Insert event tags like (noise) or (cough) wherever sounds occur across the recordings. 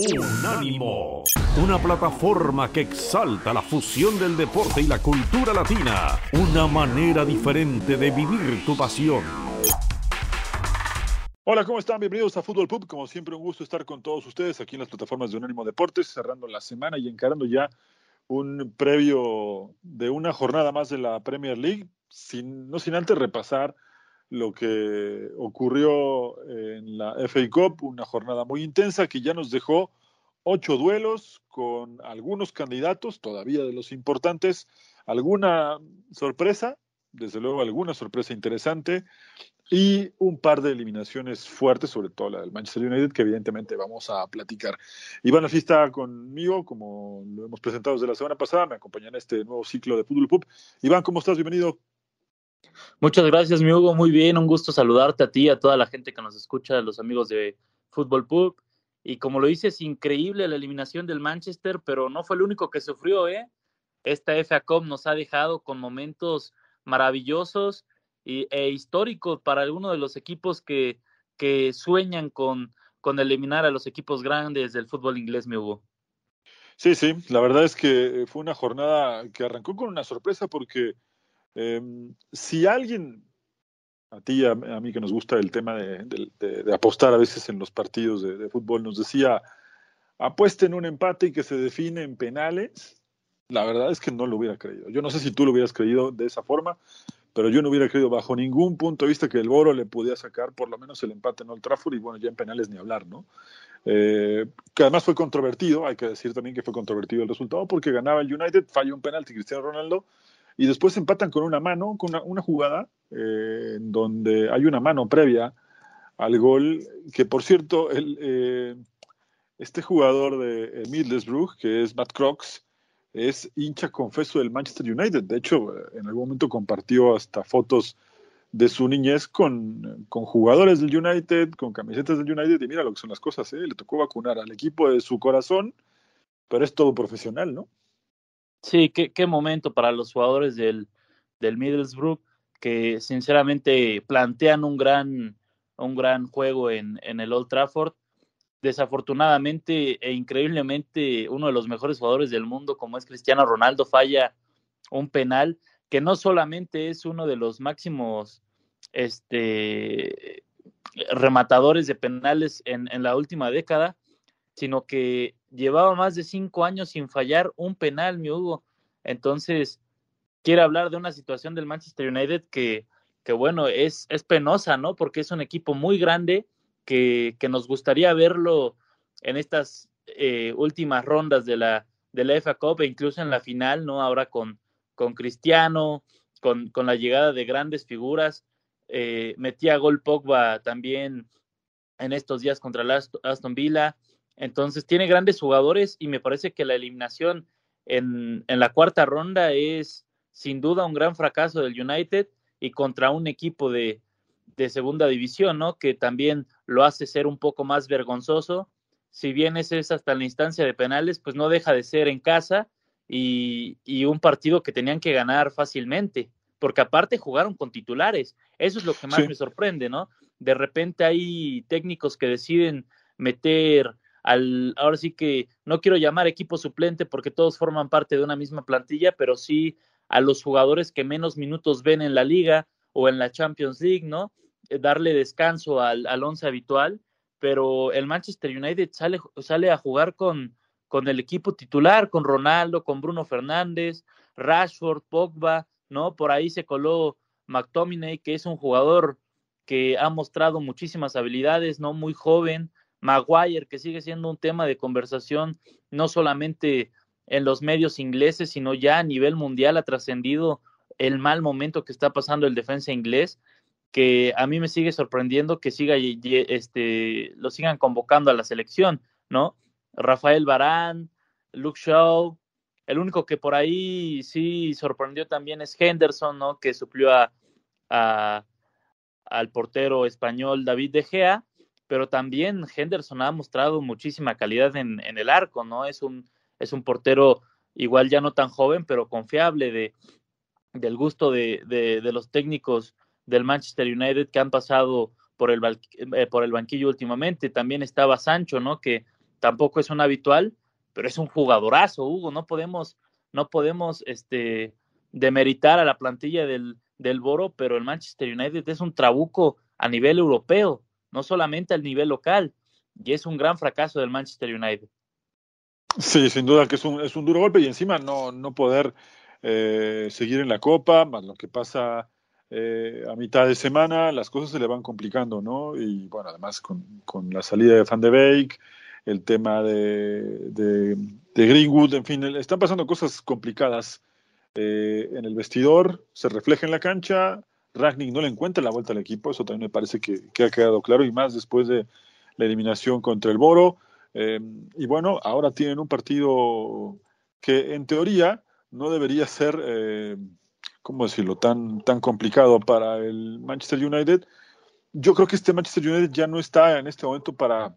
Unánimo, una plataforma que exalta la fusión del deporte y la cultura latina, una manera diferente de vivir tu pasión. Hola, ¿cómo están? Bienvenidos a Fútbol Pub. Como siempre, un gusto estar con todos ustedes aquí en las plataformas de Unánimo Deportes, cerrando la semana y encarando ya un previo de una jornada más de la Premier League, sin, no sin antes repasar lo que ocurrió en la FA Cup, una jornada muy intensa que ya nos dejó ocho duelos con algunos candidatos, todavía de los importantes, alguna sorpresa, desde luego alguna sorpresa interesante y un par de eliminaciones fuertes, sobre todo la del Manchester United, que evidentemente vamos a platicar. Iván Alfi está conmigo, como lo hemos presentado desde la semana pasada, me acompaña en este nuevo ciclo de Fútbol Pub. Iván, ¿cómo estás? Bienvenido. Muchas gracias, mi Hugo. Muy bien, un gusto saludarte a ti, a toda la gente que nos escucha, a los amigos de Fútbol Pub. Y como lo dices, increíble la eliminación del Manchester, pero no fue el único que sufrió, ¿eh? Esta FA Cup nos ha dejado con momentos maravillosos e históricos para algunos de los equipos que, que sueñan con, con eliminar a los equipos grandes del fútbol inglés, mi Hugo. Sí, sí, la verdad es que fue una jornada que arrancó con una sorpresa porque eh, si alguien, a ti, a, a, mí que nos gusta el tema de, de, de, apostar a veces en los partidos de, fútbol, nos decía, apuesten un empate y que se define en penales, la verdad es que no lo hubiera creído. Yo no sé si tú lo hubieras creído de esa forma, pero yo no hubiera creído bajo ningún punto de vista que el Boro le pudiera sacar por lo menos el empate en Old Trafford y bueno, ya en penales ni hablar, ¿no? Eh, que además fue controvertido, hay que decir también que fue controvertido el resultado porque ganaba el United, falló un penalti Cristiano Ronaldo y después empatan con una mano, con una, jugada eh, en donde hay una mano previa al gol, que por cierto, el, eh, este jugador de Middlesbrough, que es Matt Crocs, es hincha confeso del Manchester United. De hecho, en algún momento compartió hasta fotos de su niñez con, con, jugadores del United, con camisetas del United, y mira lo que son las cosas, ¿eh? le tocó vacunar al equipo de su corazón, pero es todo profesional, ¿no? Sí, qué, qué momento para los jugadores del, del Middlesbrough que sinceramente plantean un gran, un gran juego en, en el Old Trafford. Desafortunadamente e increíblemente, uno de los mejores jugadores del mundo, como es Cristiano Ronaldo, falla un penal que no solamente es uno de los máximos este, rematadores de penales en, en la última década, sino que llevaba más de cinco años sin fallar un penal, mi Hugo. Entonces, quiere hablar de una situación del Manchester United que, que bueno, es, es penosa, ¿no? Porque es un equipo muy grande que, que nos gustaría verlo en estas eh, últimas rondas de la, de la FA Cup e incluso en la final, ¿no? Ahora con, con Cristiano, con, con la llegada de grandes figuras. Eh, metía gol Pogba también en estos días contra el Aston Villa. Entonces tiene grandes jugadores y me parece que la eliminación en, en, la cuarta ronda es sin duda un gran fracaso del United y contra un equipo de, de segunda división, ¿no? Que también lo hace ser un poco más vergonzoso. Si bien ese es hasta la instancia de penales, pues no deja de ser en casa y, y un partido que tenían que ganar fácilmente, porque aparte jugaron con titulares. Eso es lo que más sí. me sorprende, ¿no? De repente hay técnicos que deciden meter al, ahora sí que no quiero llamar equipo suplente porque todos forman parte de una misma plantilla, pero sí a los jugadores que menos minutos ven en la liga o en la Champions League, ¿no? Eh, darle descanso al, al once habitual, pero el Manchester United sale, sale a jugar con, con el equipo titular, con Ronaldo, con Bruno Fernández, Rashford, Pogba, ¿no? Por ahí se coló McTominay, que es un jugador que ha mostrado muchísimas habilidades, ¿no? Muy joven, Maguire, que sigue siendo un tema de conversación no solamente en los medios ingleses, sino ya a nivel mundial ha trascendido el mal momento que está pasando el defensa inglés, que a mí me sigue sorprendiendo que siga este lo sigan convocando a la selección, ¿no? Rafael Barán, Luke Shaw, el único que por ahí sí sorprendió también es Henderson, ¿no? Que suplió a, a al portero español David De Gea, pero también Henderson ha mostrado muchísima calidad en, en, el arco, ¿no? Es un, es un portero igual ya no tan joven, pero confiable de, del gusto de, de, de los técnicos del Manchester United que han pasado por el, eh, por el banquillo últimamente. También estaba Sancho, ¿no? Que, tampoco es un habitual, pero es un jugadorazo, Hugo, no podemos, no podemos este, demeritar a la plantilla del, del Boro, pero el Manchester United es un trabuco a nivel europeo, no solamente al nivel local, y es un gran fracaso del Manchester United. Sí, sin duda que es un, es un duro golpe y encima no, no poder eh, seguir en la Copa, más lo que pasa eh, a mitad de semana, las cosas se le van complicando, ¿no? Y bueno, además con, con la salida de Van de Beek, el tema de, de, Greenwood, en fin, están pasando cosas complicadas eh, en el vestidor, se refleja en la cancha, Ragnick no le encuentra la vuelta al equipo, eso también me parece que, que ha quedado claro, y más después de la eliminación contra el Boro. Eh, y bueno, ahora tienen un partido que en teoría no debería ser, eh, ¿cómo decirlo?, tan, tan complicado para el Manchester United. Yo creo que este Manchester United ya no está en este momento para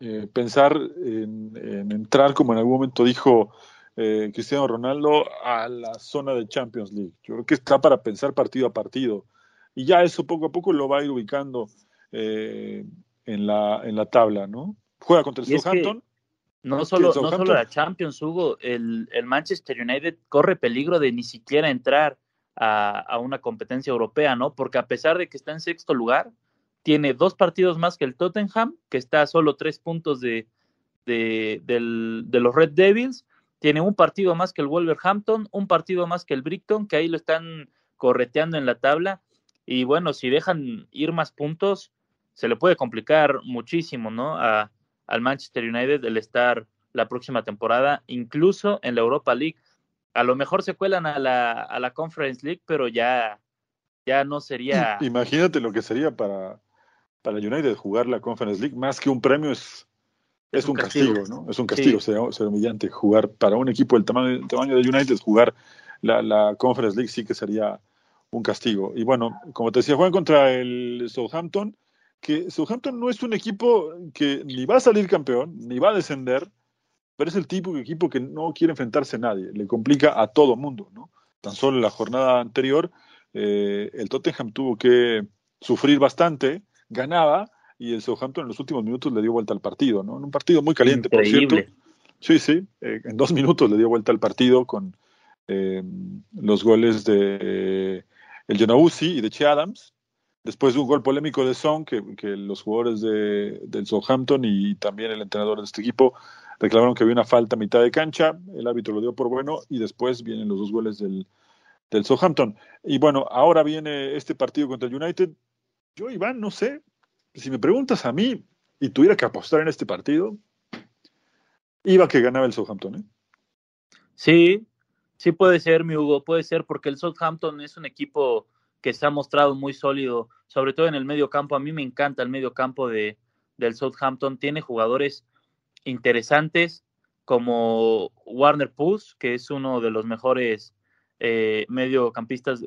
eh, pensar en, entrar, como en algún momento dijo eh, Cristiano Ronaldo, a la zona de Champions League. Yo creo que está para pensar partido a partido. Y ya eso poco a poco lo va a ir ubicando en, la, en la tabla, ¿no? Juega contra el Southampton. No solo, no solo la Champions, Hugo, el, el, Manchester United corre peligro de ni siquiera entrar a, a, una competencia europea, ¿no? Porque a pesar de que está en sexto lugar, tiene dos partidos más que el Tottenham, que está a solo tres puntos de, de, del, de los Red Devils, tiene un partido más que el Wolverhampton, un partido más que el Brighton, que ahí lo están correteando en la tabla. Y bueno, si dejan ir más puntos, se le puede complicar muchísimo, ¿no? A, al Manchester United el estar la próxima temporada, incluso en la Europa League. A lo mejor se cuelan a la, a la Conference League, pero ya, ya no sería. Imagínate lo que sería para, para United jugar la Conference League, más que un premio es, es, un, castigo. ¿no? Es un castigo, será, humillante jugar para un equipo del tamaño, tamaño de United, jugar la, la Conference League sí que sería un castigo. Y bueno, como te decía, juegan contra el Southampton que Southampton no es un equipo que ni va a salir campeón, ni va a descender, pero es el tipo de equipo que no quiere enfrentarse a nadie, le complica a todo mundo, ¿no? Tan solo en la jornada anterior, eh, el Tottenham tuvo que sufrir bastante, ganaba, y el Southampton en los últimos minutos le dio vuelta al partido, ¿no? En un partido muy caliente, por cierto. Sí, sí, eh, en dos (laughs) minutos le dio vuelta al partido con eh, los goles de el Genauzi y de Che Adams, después de un gol polémico de Son, que, los jugadores de, del Southampton y también el entrenador de este equipo reclamaron que había una falta a mitad de cancha, el árbitro lo dio por bueno y después vienen los dos goles del, del Southampton. Y bueno, ahora viene este partido contra el United. Yo, Iván, no sé, si me preguntas a mí y tuviera que apostar en este partido, iba que ganaba el Southampton. ¿eh? Sí, sí puede ser, mi Hugo, puede ser porque el Southampton es un equipo que se ha mostrado muy sólido, sobre todo en el medio campo. A mí me encanta el medio campo de, del Southampton. Tiene jugadores interesantes como Warner Puss, que es uno de los mejores eh, mediocampistas,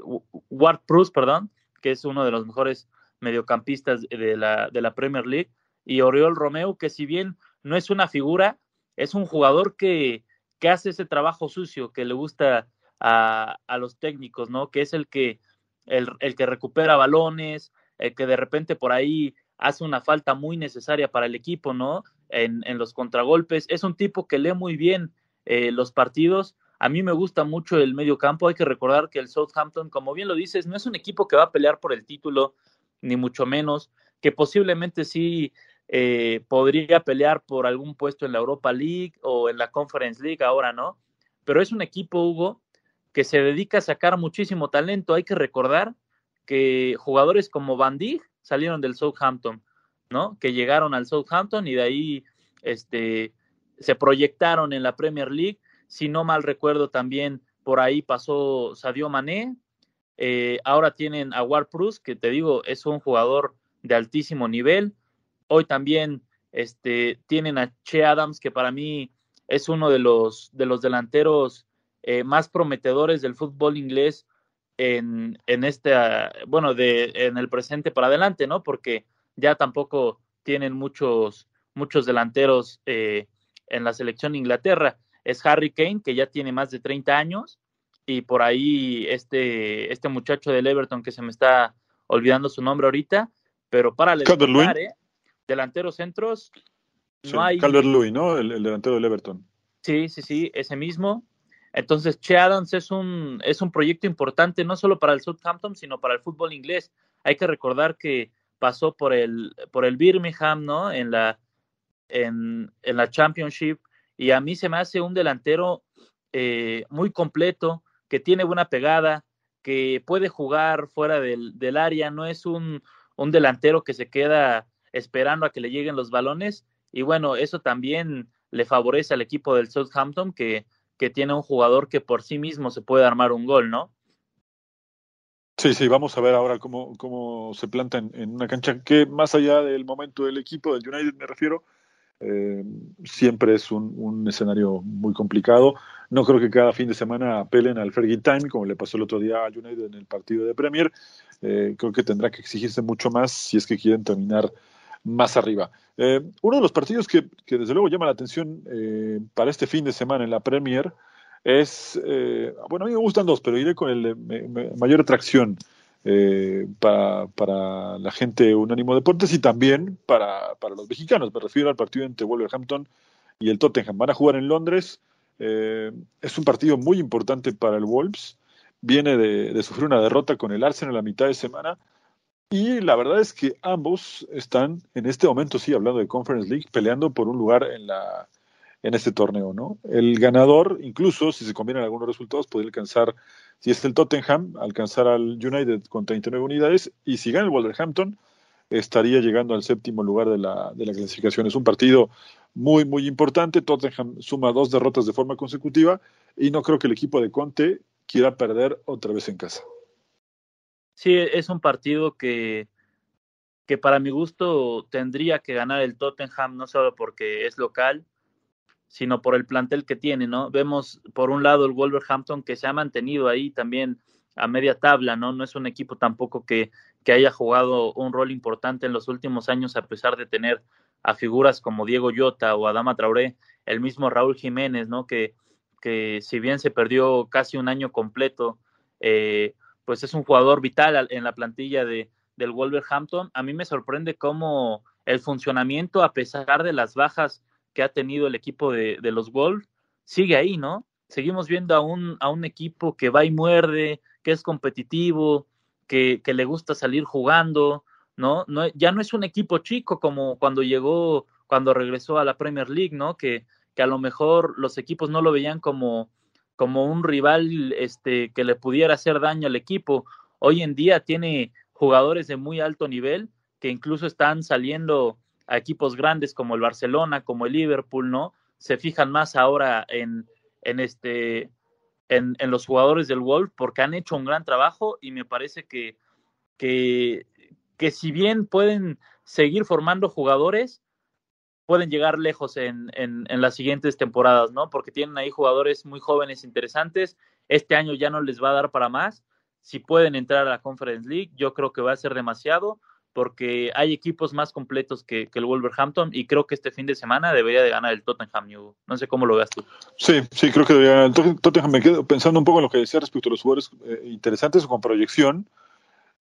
Ward Prus, perdón, que es uno de los mejores mediocampistas de la, de la Premier League, y Oriol Romeo, que si bien no es una figura, es un jugador que, que hace ese trabajo sucio que le gusta a, a los técnicos, ¿no? Que es el que el, que recupera balones, el que de repente por ahí hace una falta muy necesaria para el equipo, ¿no? En, los contragolpes. Es un tipo que lee muy bien eh, los partidos. A mí me gusta mucho el medio campo. Hay que recordar que el Southampton, como bien lo dices, no es un equipo que va a pelear por el título, ni mucho menos, que posiblemente sí eh, podría pelear por algún puesto en la Europa League o en la Conference League, ahora no. Pero es un equipo, Hugo, que se dedica a sacar muchísimo talento. Hay que recordar que jugadores como Van salieron del Southampton, ¿no? Que llegaron al Southampton y de ahí este, se proyectaron en la Premier League. Si no mal recuerdo, también por ahí pasó Sadio Mané. Eh, ahora tienen a Prus, que te digo, es un jugador de altísimo nivel. Hoy también este, tienen a Che Adams, que para mí es uno de los, de los delanteros eh, más prometedores del fútbol inglés en, en este, bueno, de, en el presente para adelante, ¿no? Porque ya tampoco tienen muchos, muchos delanteros eh, en la selección de Inglaterra. Es Harry Kane, que ya tiene más de 30 años, y por ahí este, este muchacho del Everton que se me está olvidando su nombre ahorita, pero para ¿eh? delanteros centros, no hay... Calvert Lewin, ¿no? El, delantero del Everton. Sí, sí, sí, ese mismo. Entonces, Che Adams es un, es un proyecto importante no solo para el Southampton, sino para el fútbol inglés. Hay que recordar que pasó por el, por el Birmingham, ¿no? En la, en, en la Championship. Y a mí se me hace un delantero eh, muy completo, que tiene buena pegada, que puede jugar fuera del, del área, no es un, un delantero que se queda esperando a que le lleguen los balones. Y bueno, eso también le favorece al equipo del Southampton, que, que tiene un jugador que por sí mismo se puede armar un gol, ¿no? Sí, sí, vamos a ver ahora cómo, cómo se planta en, una cancha que más allá del momento del equipo, del United me refiero, eh, siempre es un, un, escenario muy complicado. No creo que cada fin de semana apelen al Fergie Time, como le pasó el otro día a United en el partido de Premier. Eh, creo que tendrá que exigirse mucho más si es que quieren terminar más arriba. Eh, uno de los partidos que, que, desde luego llama la atención para este fin de semana en la Premier es, bueno, a mí me gustan dos, pero iré con el de mayor atracción eh, para, para, la gente Unánimo Deportes y también para, para, los mexicanos. Me refiero al partido entre Wolverhampton y el Tottenham. Van a jugar en Londres. Eh, es un partido muy importante para el Wolves. Viene de, de, sufrir una derrota con el Arsenal a mitad de semana. Y la verdad es que ambos están en este momento, sí, hablando de Conference League, peleando por un lugar en la, en este torneo, ¿no? El ganador, incluso si se combinan algunos resultados, podría alcanzar, si es el Tottenham, alcanzar al United con 39 unidades y si gana el Wolverhampton, estaría llegando al séptimo lugar de la, de la clasificación. Es un partido muy, muy importante. Tottenham suma dos derrotas de forma consecutiva y no creo que el equipo de Conte quiera perder otra vez en casa. Sí, es un partido que, que para mi gusto tendría que ganar el Tottenham, no solo porque es local, sino por el plantel que tiene, ¿no? Vemos por un lado el Wolverhampton que se ha mantenido ahí también a media tabla, ¿no? No es un equipo tampoco que, que haya jugado un rol importante en los últimos años a pesar de tener a figuras como Diego Llota o Adama Traoré, el mismo Raúl Jiménez, ¿no? Que, que si bien se perdió casi un año completo, eh, pues es un jugador vital en la plantilla de, del Wolverhampton. A mí me sorprende cómo el funcionamiento, a pesar de las bajas que ha tenido el equipo de, los Wolves sigue ahí, ¿no? Seguimos viendo a un, a un equipo que va y muerde, que es competitivo, que, que le gusta salir jugando, ¿no? ¿no? Ya no es un equipo chico como cuando llegó, cuando regresó a la Premier League, ¿no? Que, que a lo mejor los equipos no lo veían como, como un rival este, que le pudiera hacer daño al equipo. Hoy en día tiene jugadores de muy alto nivel que incluso están saliendo a equipos grandes como el Barcelona, como el Liverpool, ¿no? Se fijan más ahora en, en este en, en, los jugadores del Wolf porque han hecho un gran trabajo y me parece que, que, que si bien pueden seguir formando jugadores, pueden llegar lejos en, en, en, las siguientes temporadas, ¿no? Porque tienen ahí jugadores muy jóvenes, interesantes. Este año ya no les va a dar para más. Si pueden entrar a la Conference League, yo creo que va a ser demasiado porque hay equipos más completos que, que, el Wolverhampton y creo que este fin de semana debería de ganar el Tottenham. No sé cómo lo veas tú. Sí, sí, creo que debería ganar el Tottenham. Me quedo pensando un poco en lo que decía respecto a los jugadores eh, interesantes con proyección.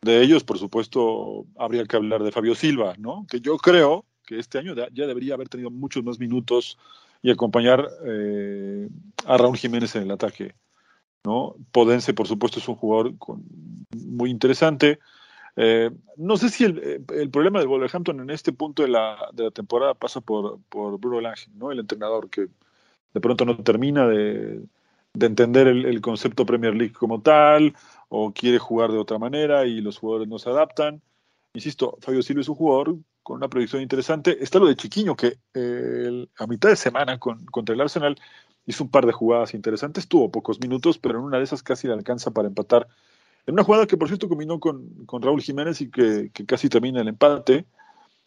De ellos, por supuesto, habría que hablar de Fabio Silva, ¿no? Que yo creo que este año ya debería haber tenido muchos más minutos y acompañar eh, a Raúl Jiménez en el ataque, ¿no? Podense, por supuesto, es un jugador con, muy interesante. Eh, no sé si el, eh, problema del Wolverhampton en este punto de la, de la temporada pasa por, Bruno Lange, ¿no? el entrenador que de pronto no termina de, de entender el, concepto Premier League como tal o quiere jugar de otra manera y los jugadores no se adaptan. Insisto, Fabio Silva es un jugador con una proyección interesante. Está lo de Chiquiño, que eh, a mitad de semana con, contra el Arsenal hizo un par de jugadas interesantes, tuvo pocos minutos, pero en una de esas casi le alcanza para empatar en una jugada que, por cierto, combinó con, con Raúl Jiménez y que, que, casi termina el empate.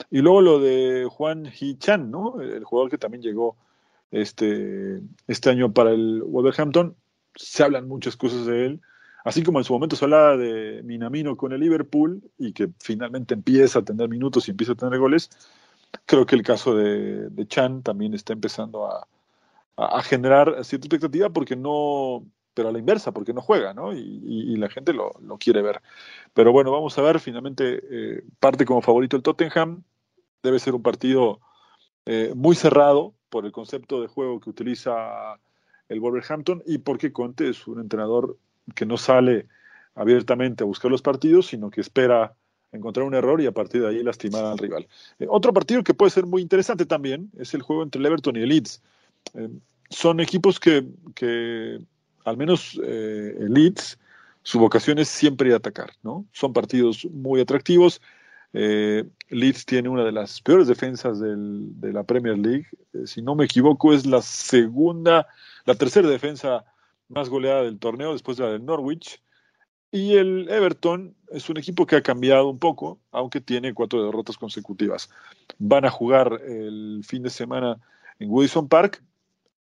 Y luego lo de Juan Hichan, ¿no? El jugador que también llegó este, este año para el Wolverhampton. Se hablan muchas cosas de él. Así como en su momento se hablaba de Minamino con el Liverpool y que finalmente empieza a tener minutos y empieza a tener goles, creo que el caso de, de Chan también está empezando a, a, a generar cierta expectativa porque no, pero a la inversa, porque no juega, ¿no? Y, la gente lo, quiere ver. Pero bueno, vamos a ver, finalmente eh, parte como favorito el Tottenham, debe ser un partido eh, muy cerrado por el concepto de juego que utiliza el Wolverhampton y porque Conte es un entrenador que no sale abiertamente a buscar los partidos, sino que espera encontrar un error y a partir de ahí lastimar al rival. Eh, otro partido que puede ser muy interesante también es el juego entre el Everton y el Leeds. Son equipos que al menos eh, el Leeds, su vocación es siempre atacar, ¿no? Son partidos muy atractivos. Leeds tiene una de las peores defensas del, de la Premier League. si no me equivoco, es la segunda, la tercera defensa más goleada del torneo después de la del Norwich. Y el Everton es un equipo que ha cambiado un poco, aunque tiene cuatro derrotas consecutivas. Van a jugar el fin de semana en Woodison Park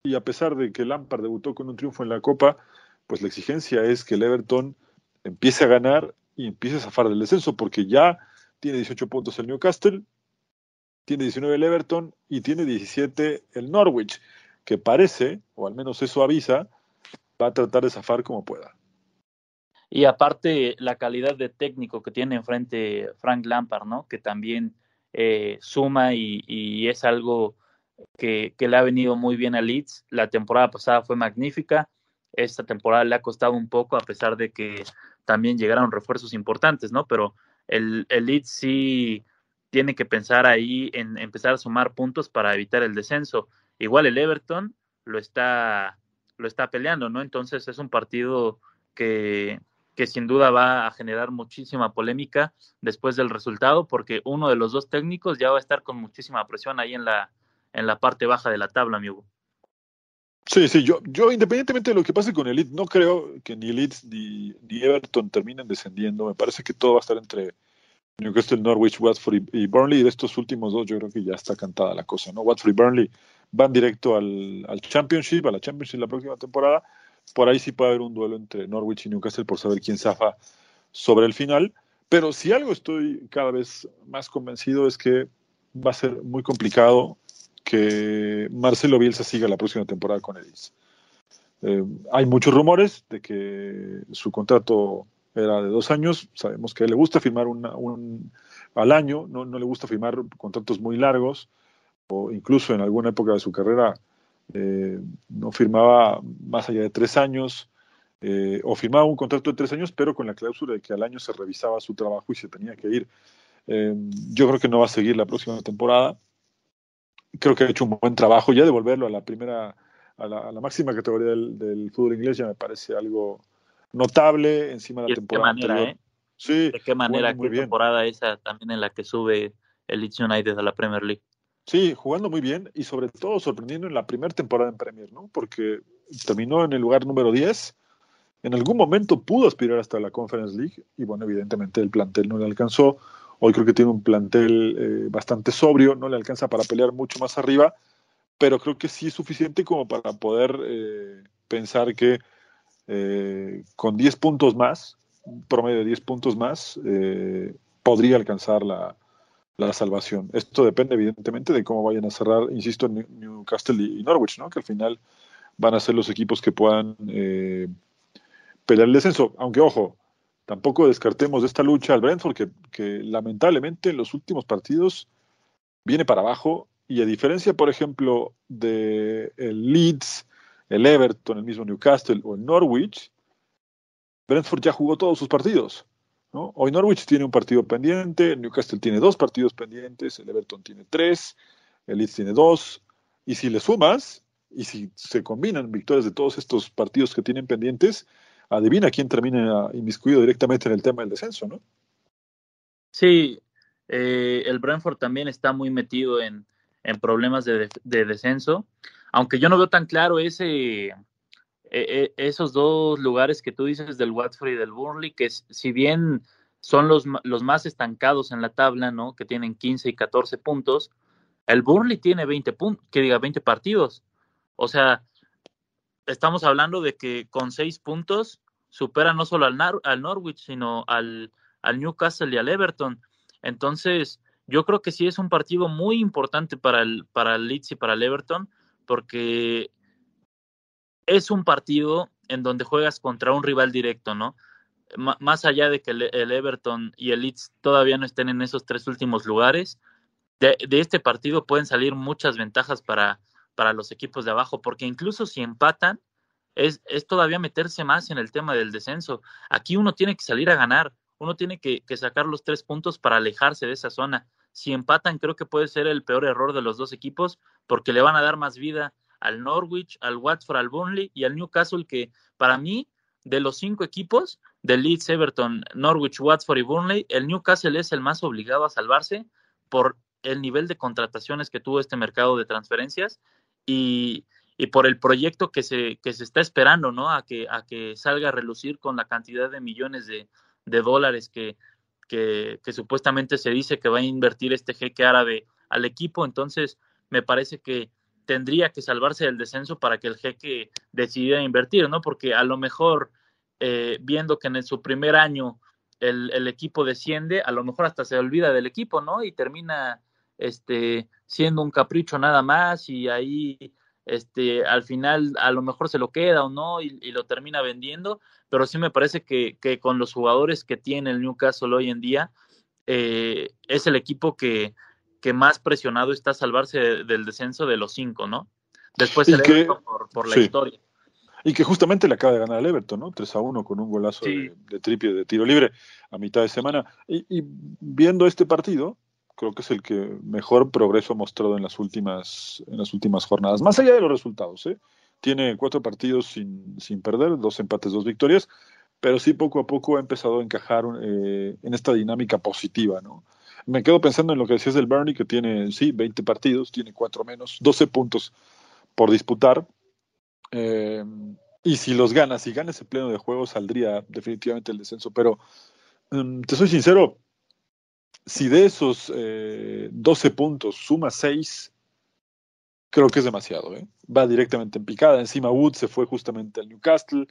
y a pesar de que Lampard debutó con un triunfo en la Copa, pues la exigencia es que el Everton empiece a ganar y empiece a zafar del descenso, porque ya tiene 18 puntos el Newcastle, tiene 19 el Everton y tiene 17 el Norwich, que parece, o al menos eso avisa, va a tratar de zafar como pueda. Y aparte, la calidad de técnico que tiene enfrente Frank Lampard, ¿no? Que también eh, suma y, es algo que, le ha venido muy bien a Leeds. La temporada pasada fue magnífica. Esta temporada le ha costado un poco, a pesar de que también llegaron refuerzos importantes, ¿no? Pero el, el Leeds sí tiene que pensar ahí en empezar a sumar puntos para evitar el descenso. Igual el Everton lo está, lo está peleando, ¿no? Entonces es un partido que, que sin duda va a generar muchísima polémica después del resultado, porque uno de los dos técnicos ya va a estar con muchísima presión ahí en la, en la parte baja de la tabla, amigo. Sí, sí, yo, yo independientemente de lo que pase con el no creo que ni Leeds ni, ni, Everton terminen descendiendo. Me parece que todo va a estar entre Newcastle, Norwich, Watford y, Burnley. Y de estos últimos dos, yo creo que ya está cantada la cosa, ¿no? Watford y Burnley van directo al, al Championship, a la Championship la próxima temporada por ahí sí puede haber un duelo entre Norwich y Newcastle por saber quién zafa sobre el final. Pero si algo estoy cada vez más convencido es que va a ser muy complicado que Marcelo Bielsa siga la próxima temporada con Edis. Eh, hay muchos rumores de que su contrato era de dos años. Sabemos que le gusta firmar un, al año, no, no le gusta firmar contratos muy largos, o incluso en alguna época de su carrera eh, no firmaba más allá de tres años, eh, o firmaba un contrato de tres años, pero con la cláusula de que al año se revisaba su trabajo y se tenía que ir. Eh, yo creo que no va a seguir la próxima temporada. Creo que ha hecho un buen trabajo. Ya devolverlo a la primera, a la, máxima categoría del, fútbol inglés ya me parece algo notable encima de la temporada. Qué manera, Sí, ¿De qué manera, qué temporada esa también en la que sube el Leeds United a la Premier League? Sí, jugando muy bien y sobre todo sorprendiendo en la primera temporada en Premier, ¿no? Porque terminó en el lugar número 10. En algún momento pudo aspirar hasta la Conference League y bueno, evidentemente el plantel no le alcanzó. Hoy creo que tiene un plantel eh, bastante sobrio, no le alcanza para pelear mucho más arriba, pero creo que sí es suficiente como para poder eh, pensar que eh, con 10 puntos más, un promedio de 10 puntos más, podría alcanzar la, la salvación. Esto depende evidentemente de cómo vayan a cerrar, insisto, Newcastle y Norwich, ¿no? que al final van a ser los equipos que puedan eh, pelear el descenso. Aunque, ojo, tampoco descartemos de esta lucha al Brentford, que, lamentablemente en los últimos partidos viene para abajo y a diferencia, por ejemplo, de Leeds, el Everton, el mismo Newcastle o el Norwich, Brentford ya jugó todos sus partidos. Hoy Norwich tiene un partido pendiente, Newcastle tiene dos partidos pendientes, el Everton tiene tres, el Leeds tiene dos, y si le sumas, y si se combinan victorias de todos estos partidos que tienen pendientes, adivina quién termina inmiscuido directamente en el tema del descenso, ¿no? Sí, eh, el Brentford también está muy metido en, problemas de, de, descenso, aunque yo no veo tan claro ese, e, e, esos dos lugares que tú dices del Watford y del Burnley, que si bien son los, los más estancados en la tabla, ¿no? Que tienen 15 y 14 puntos, el Burnley tiene 20 puntos, que diga 20 partidos. O sea, estamos hablando de que con 6 puntos supera no solo al, al Norwich, sino al, al Newcastle y al Everton. Entonces, yo creo que sí es un partido muy importante para el, para el Leeds y para el Everton, porque es un partido en donde juegas contra un rival directo, ¿no? más allá de que el, Everton y el Leeds todavía no estén en esos tres últimos lugares, de, de, este partido pueden salir muchas ventajas para, para los equipos de abajo, porque incluso si empatan, es, es todavía meterse más en el tema del descenso. Aquí uno tiene que salir a ganar, uno tiene que, que sacar los tres puntos para alejarse de esa zona. Si empatan, creo que puede ser el peor error de los dos equipos, porque le van a dar más vida al Norwich, al Watford, al Burnley y al Newcastle, que para mí, de los cinco equipos, de Leeds, Everton, Norwich, Watford y Burnley, el Newcastle es el más obligado a salvarse por el nivel de contrataciones que tuvo este mercado de transferencias y, por el proyecto que se, que se está esperando, ¿no? A que, a que salga a relucir con la cantidad de millones de, de dólares que, que, que, supuestamente se dice que va a invertir este jeque árabe al equipo. Entonces, me parece que tendría que salvarse del descenso para que el jeque decidiera invertir, ¿no? Porque a lo mejor, eh, viendo que en su primer año el, el, equipo desciende, a lo mejor hasta se olvida del equipo, ¿no? Y termina este, siendo un capricho nada más y ahí este, al final a lo mejor se lo queda o no y, y lo termina vendiendo, pero sí me parece que, que, con los jugadores que tiene el Newcastle hoy en día, eh, es el equipo que, que más presionado está a salvarse del descenso de los cinco, ¿no? Después el que, por, por, la sí. historia. Y que justamente le acaba de ganar al Everton, ¿no? 3 a 1 con un golazo sí. de, de de tiro libre a mitad de semana. Y, y, viendo este partido, creo que es el que mejor progreso ha mostrado en las últimas, en las últimas jornadas, más allá de los resultados, ¿eh? Tiene cuatro partidos sin, sin perder, dos empates, dos victorias, pero sí poco a poco ha empezado a encajar eh, en esta dinámica positiva, ¿no? Me quedo pensando en lo que decías del Bernie, que tiene, sí, 20 partidos, tiene cuatro menos, 12 puntos por disputar. Eh, y si los gana, si gana ese pleno de juego, saldría definitivamente el descenso. Pero um, te soy sincero, si de esos eh, 12 puntos suma 6, creo que es demasiado. ¿eh? Va directamente en picada. Encima Wood se fue justamente al Newcastle.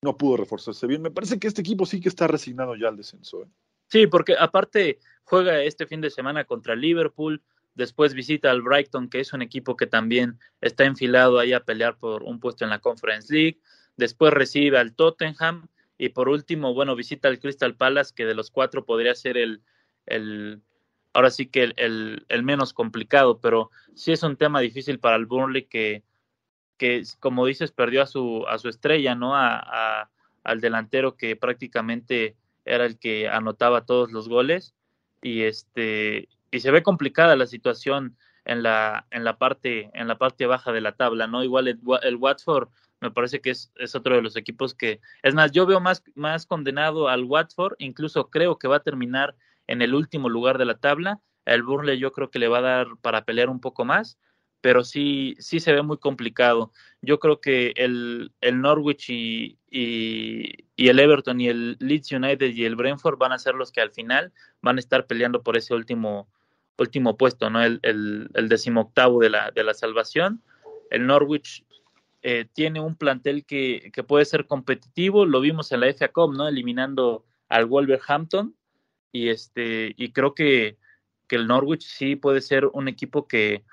No pudo reforzarse bien. Me parece que este equipo sí que está resignado ya al descenso. ¿eh? Sí, porque aparte juega este fin de semana contra Liverpool, después visita al Brighton, que es un equipo que también está enfilado ahí a pelear por un puesto en la Conference League, después recibe al Tottenham y por último, bueno, visita al Crystal Palace, que de los cuatro podría ser el, el ahora sí que el, el, menos complicado, pero sí es un tema difícil para el Burnley que, que como dices, perdió a su, a su estrella, ¿no? A, a, al delantero que prácticamente era el que anotaba todos los goles y este y se ve complicada la situación en la en la parte en la parte baja de la tabla no igual el, el Watford me parece que es, es, otro de los equipos que es más yo veo más más condenado al Watford incluso creo que va a terminar en el último lugar de la tabla el Burnley yo creo que le va a dar para pelear un poco más pero sí, sí se ve muy complicado. Yo creo que el, el Norwich y, y, el Everton y el Leeds United y el Brentford van a ser los que al final van a estar peleando por ese último, último puesto, ¿no? El, el, el decimoctavo de la, de la salvación. El Norwich eh, tiene un plantel que, que puede ser competitivo, lo vimos en la FA Cup, ¿no? Eliminando al Wolverhampton y este y creo que, que el Norwich sí puede ser un equipo que,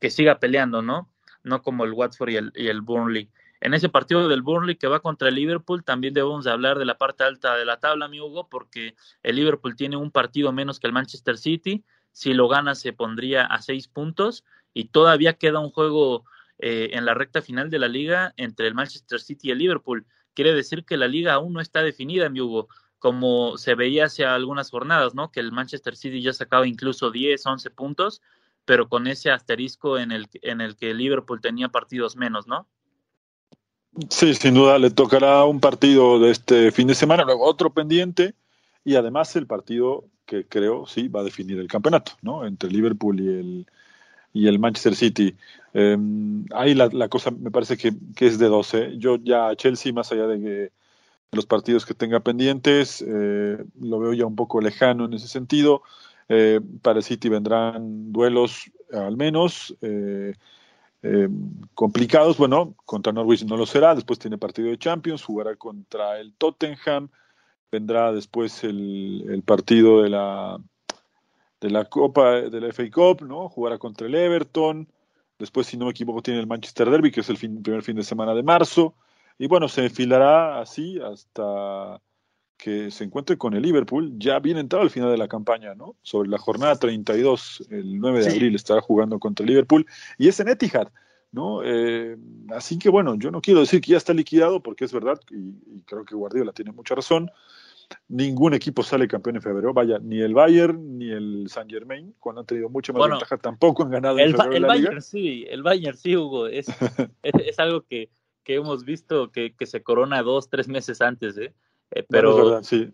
que siga peleando, ¿no? No como el Watford y el, y el Burnley. En ese partido del Burnley que va contra el Liverpool, también debemos de hablar de la parte alta de la tabla, mi Hugo, porque el Liverpool tiene un partido menos que el Manchester City. Si lo gana, se pondría a seis puntos y todavía queda un juego eh, en la recta final de la liga entre el Manchester City y el Liverpool. Quiere decir que la liga aún no está definida, mi Hugo, como se veía hace algunas jornadas, ¿no? Que el Manchester City ya sacaba incluso 10, 11 puntos pero con ese asterisco en el, en el que Liverpool tenía partidos menos, ¿no? Sí, sin duda le tocará un partido de este fin de semana, luego otro pendiente y además el partido que creo sí va a definir el campeonato, ¿no? Entre Liverpool y el, y el Manchester City. Eh, ahí la, la, cosa me parece que, que, es de 12. Yo ya Chelsea, más allá de que los partidos que tenga pendientes, eh, lo veo ya un poco lejano en ese sentido. Eh, para City vendrán duelos al menos eh, eh, complicados. Bueno, contra Norwich no lo será. Después tiene partido de Champions, jugará contra el Tottenham. Vendrá después el, el partido de la de la Copa de la FA Cup, ¿no? Jugará contra el Everton. Después, si no me equivoco, tiene el Manchester Derby, que es el fin, primer fin de semana de marzo. Y bueno, se enfilará así hasta que se encuentre con el Liverpool ya bien entrado al final de la campaña, ¿no? Sobre la jornada 32, el 9 de abril estará jugando contra el Liverpool y es en Etihad, ¿no? Eh, así que bueno, yo no quiero decir que ya está liquidado porque es verdad y, y, creo que Guardiola tiene mucha razón. Ningún equipo sale campeón en febrero, vaya, ni el Bayern ni el Saint Germain, cuando han tenido mucha más bueno, ventaja, tampoco han ganado el, en febrero el la Bayern Liga. sí, el Bayern sí, Hugo, es, es, es algo que, que, hemos visto que, que, se corona dos, tres meses antes, ¿eh? Eh, pero, bueno, verdad, sí.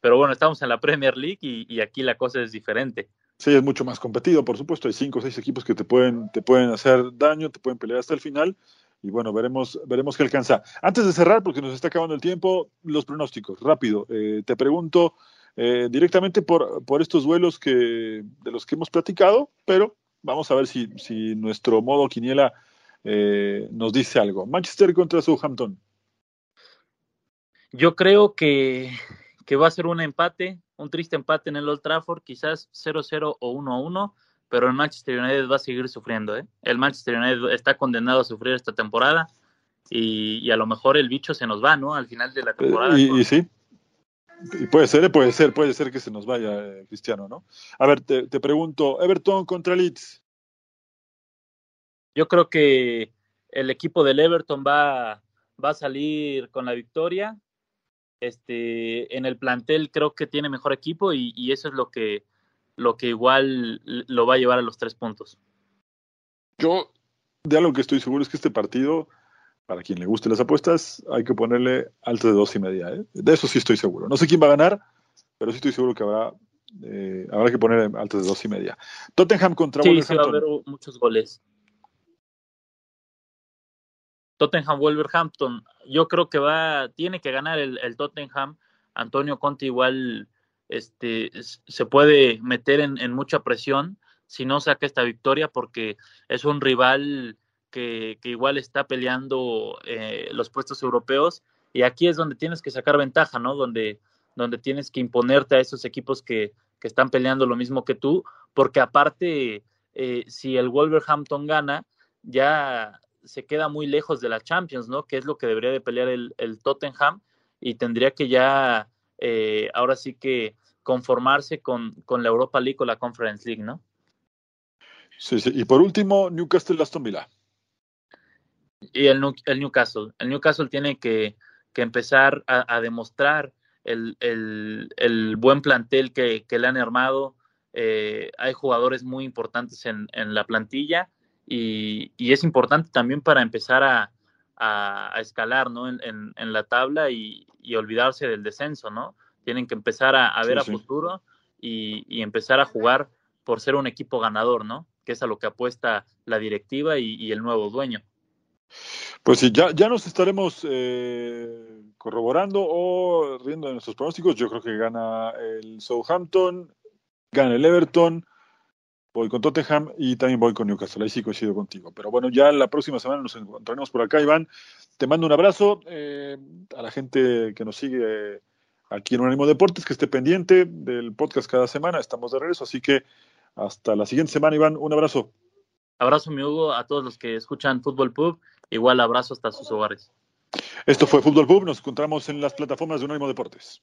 pero bueno, estamos en la Premier League y, y, aquí la cosa es diferente. Sí, es mucho más competido, por supuesto. Hay cinco o seis equipos que te pueden, te pueden hacer daño, te pueden pelear hasta el final. Y bueno, veremos, veremos qué alcanza. Antes de cerrar, porque nos está acabando el tiempo, los pronósticos, rápido. Eh, te pregunto eh, directamente por, por estos duelos que, de los que hemos platicado, pero vamos a ver si, si nuestro modo quiniela eh, nos dice algo. Manchester contra Southampton. Yo creo que, que, va a ser un empate, un triste empate en el Old Trafford, quizás 0-0 o 1-1, pero el Manchester United va a seguir sufriendo. ¿eh? El Manchester United está condenado a sufrir esta temporada y, y, a lo mejor el bicho se nos va, ¿no? Al final de la temporada. Y, y sí. Y puede ser, puede ser, puede ser que se nos vaya, eh, Cristiano, ¿no? A ver, te, te pregunto, Everton contra Leeds. Yo creo que el equipo del Everton va, va a salir con la victoria este, en el plantel creo que tiene mejor equipo y, y, eso es lo que, lo que igual lo va a llevar a los tres puntos. Yo, de algo que estoy seguro es que este partido, para quien le guste las apuestas, hay que ponerle alto de dos y media. ¿eh? De eso sí estoy seguro. No sé quién va a ganar, pero sí estoy seguro que habrá, eh, habrá que poner alto de dos y media. Tottenham contra sí, Wolverhampton. Sí, va a haber muchos goles. Tottenham Wolverhampton, yo creo que va, tiene que ganar el, el, Tottenham. Antonio Conte igual este, se puede meter en, en, mucha presión si no saca esta victoria porque es un rival que, que igual está peleando eh, los puestos europeos y aquí es donde tienes que sacar ventaja, ¿no? Donde, donde tienes que imponerte a esos equipos que, que están peleando lo mismo que tú, porque aparte, eh, si el Wolverhampton gana, ya se queda muy lejos de la Champions, ¿no? Que es lo que debería de pelear el, el Tottenham y tendría que ya, eh, ahora sí que conformarse con, con, la Europa League o la Conference League, ¿no? Sí, sí. Y por último, Newcastle Aston Villa. Y el, el Newcastle. El Newcastle tiene que, que empezar a, a demostrar el, el, el, buen plantel que, que le han armado. Eh, hay jugadores muy importantes en, en la plantilla y, y, es importante también para empezar a, a, a escalar ¿no? en, en, en la tabla y, y, olvidarse del descenso, ¿no? Tienen que empezar a, a ver sí, a futuro y, empezar a jugar por ser un equipo ganador, ¿no? Que es a lo que apuesta la directiva y, el nuevo dueño. Pues sí, ya, ya nos estaremos eh, corroborando o riendo de nuestros pronósticos. Yo creo que gana el Southampton, gana el Everton, voy con Tottenham y también voy con Newcastle. Ahí sí coincido contigo. Pero bueno, ya la próxima semana nos encontraremos por acá, Iván. Te mando un abrazo eh, a la gente que nos sigue aquí en Unánimo Deportes, que esté pendiente del podcast cada semana. Estamos de regreso, así que hasta la siguiente semana, Iván. Un abrazo. Abrazo, mi Hugo, a todos los que escuchan Fútbol Pub. Igual abrazo hasta sus hogares. Esto fue Fútbol Pub. Nos encontramos en las plataformas de Unánimo Deportes.